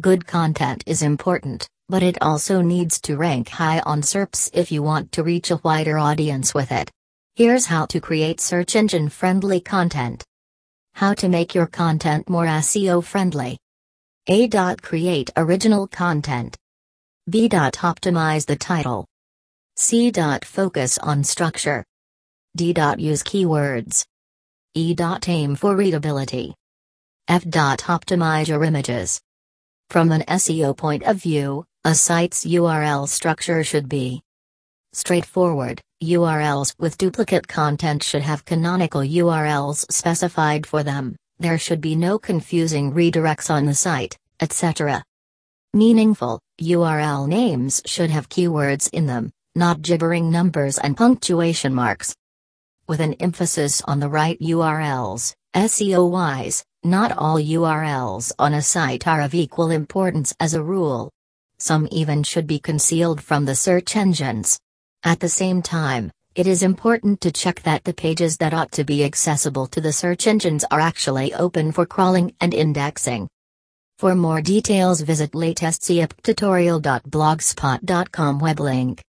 Good content is important, but it also needs to rank high on SERPs if you want to reach a wider audience with it. Here's how to create search engine friendly content. How to make your content more SEO friendly. A. Create original content. B. Optimize the title. C. Focus on structure. D. Use keywords. E. Aim for readability. F. Optimize your images. From an SEO point of view, a site's URL structure should be straightforward. URLs with duplicate content should have canonical URLs specified for them, there should be no confusing redirects on the site, etc. Meaningful, URL names should have keywords in them, not gibbering numbers and punctuation marks. With an emphasis on the right URLs, SEO wise, not all URLs on a site are of equal importance as a rule. Some even should be concealed from the search engines. At the same time, it is important to check that the pages that ought to be accessible to the search engines are actually open for crawling and indexing. For more details visit latestsiaptutorial.blogspot.com web link.